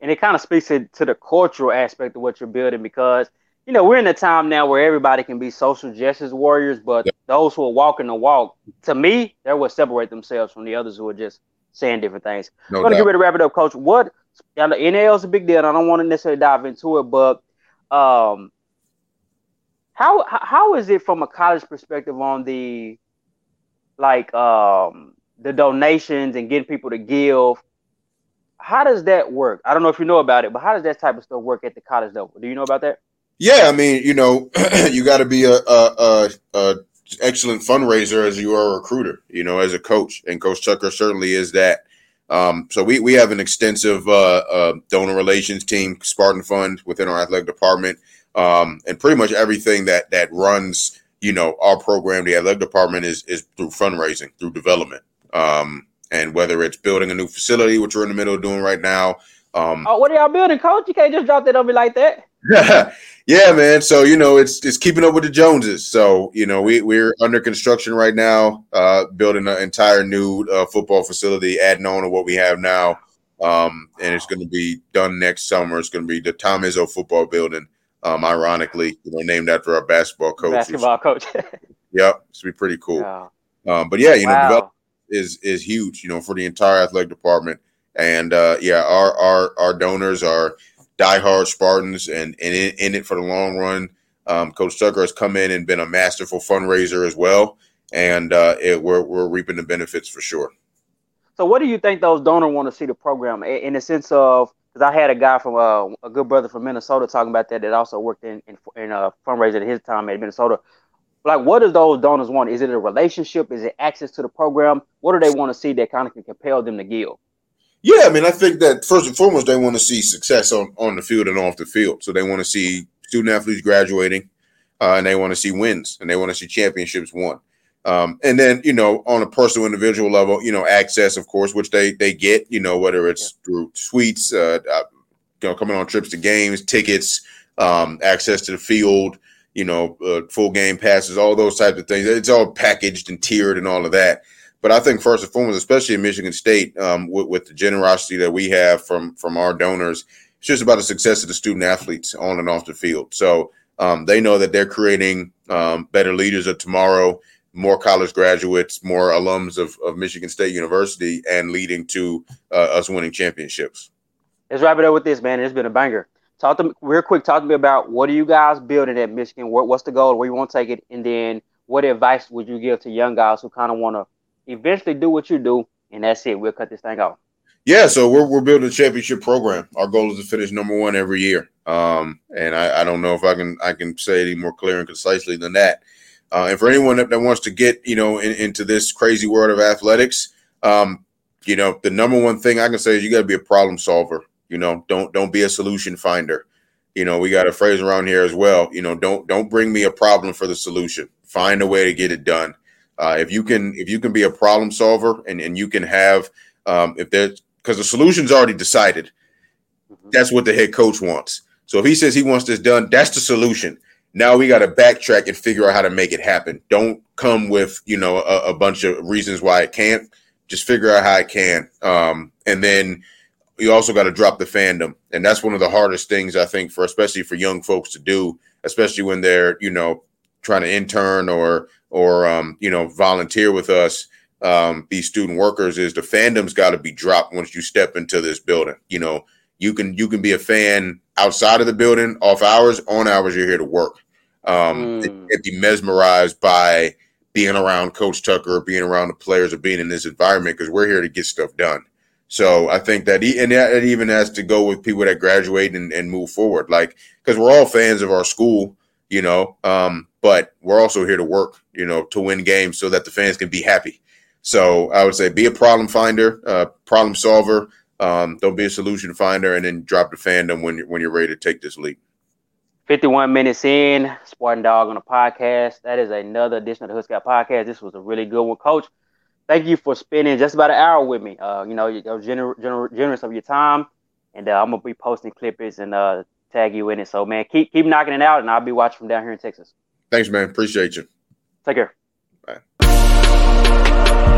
and it kind of speaks to, to the cultural aspect of what you're building because you know we're in a time now where everybody can be social justice warriors, but yeah. those who are walking the walk, to me, they're what separate themselves from the others who are just saying different things. No I'm gonna doubt. get ready to wrap it up, Coach. What NIL is a big deal. I don't want to necessarily dive into it, but um, how how is it from a college perspective on the like um the donations and getting people to give? How does that work? I don't know if you know about it, but how does that type of stuff work at the college level? Do you know about that? Yeah, I mean, you know, you got to be a, a, a, a excellent fundraiser as you are a recruiter, you know, as a coach. And Coach Tucker certainly is that. Um, so we, we have an extensive uh, uh, donor relations team, Spartan Fund, within our athletic department. Um, and pretty much everything that that runs, you know, our program, the athletic department is is through fundraising, through development. Um, and whether it's building a new facility, which we're in the middle of doing right now. Um, oh, what are y'all building, coach? You can't just drop that on me like that. yeah, man. So you know, it's it's keeping up with the Joneses. So you know, we we're under construction right now, uh, building an entire new uh, football facility, adding on to what we have now, um, and it's going to be done next summer. It's going to be the Tom Izzo football building, um, ironically, you know, named after our basketball coach. Basketball coach. yep, it's be pretty cool. Um, but yeah, you wow. know, is is huge. You know, for the entire athletic department, and uh, yeah, our our our donors are diehard Spartans and, and in, in it for the long run. Um, Coach Tucker has come in and been a masterful fundraiser as well, and uh, it, we're we're reaping the benefits for sure. So, what do you think those donors want to see the program in the sense of? Because I had a guy from uh, a good brother from Minnesota talking about that that also worked in in, in uh, fundraising at his time at Minnesota. Like, what do those donors want? Is it a relationship? Is it access to the program? What do they want to see that kind of can compel them to give? Yeah, I mean, I think that first and foremost, they want to see success on, on the field and off the field. So they want to see student athletes graduating, uh, and they want to see wins, and they want to see championships won. Um, and then, you know, on a personal, individual level, you know, access, of course, which they they get, you know, whether it's yeah. through suites, uh, uh, you know, coming on trips to games, tickets, um, access to the field, you know, uh, full game passes, all those types of things. It's all packaged and tiered and all of that. But I think first and foremost, especially in Michigan State, um, with, with, the generosity that we have from from our donors, it's just about the success of the student athletes on and off the field. So um, they know that they're creating um, better leaders of tomorrow, more college graduates, more alums of, of Michigan State University, and leading to uh, us winning championships. Let's wrap it up with this, man. It's been a banger. Talk to me real quick. Talk to me about what are you guys building at Michigan? What, what's the goal? Where you want to take it? And then what advice would you give to young guys who kind of want to eventually do what you do, and that's it. We'll cut this thing off. Yeah, so we're we're building a championship program. Our goal is to finish number one every year. Um, and I, I don't know if I can I can say any more clear and concisely than that. Uh, and for anyone that, that wants to get you know in, into this crazy world of athletics, um, you know the number one thing I can say is you got to be a problem solver. You know, don't don't be a solution finder. You know, we got a phrase around here as well. You know, don't don't bring me a problem for the solution. Find a way to get it done. Uh, if you can if you can be a problem solver and, and you can have um, if there's because the solution's already decided, mm-hmm. that's what the head coach wants. So if he says he wants this done, that's the solution. Now we got to backtrack and figure out how to make it happen. Don't come with you know a, a bunch of reasons why it can't. Just figure out how it can. Um, and then you also got to drop the fandom, and that's one of the hardest things I think for especially for young folks to do, especially when they're you know trying to intern or or um, you know volunteer with us um, these student workers is the fandom's got to be dropped once you step into this building. You know you can you can be a fan outside of the building off hours on hours you're here to work. Um mm. and be mesmerized by being around coach tucker or being around the players or being in this environment because we're here to get stuff done. So i think that he, and that even has to go with people that graduate and, and move forward like because we're all fans of our school you know. Um, but we're also here to work, you know, to win games so that the fans can be happy. So I would say be a problem finder, uh, problem solver. Um, don't be a solution finder, and then drop the fandom when you're when you're ready to take this leap. 51 minutes in, Spartan Dog on the podcast. That is another edition of the Scout podcast. This was a really good one, Coach. Thank you for spending just about an hour with me. Uh, you know, you're gener- gener- generous of your time, and uh, I'm gonna be posting clippings and uh, tag you in it. So, man, keep keep knocking it out, and I'll be watching from down here in Texas. Thanks, man. Appreciate you. Take care. With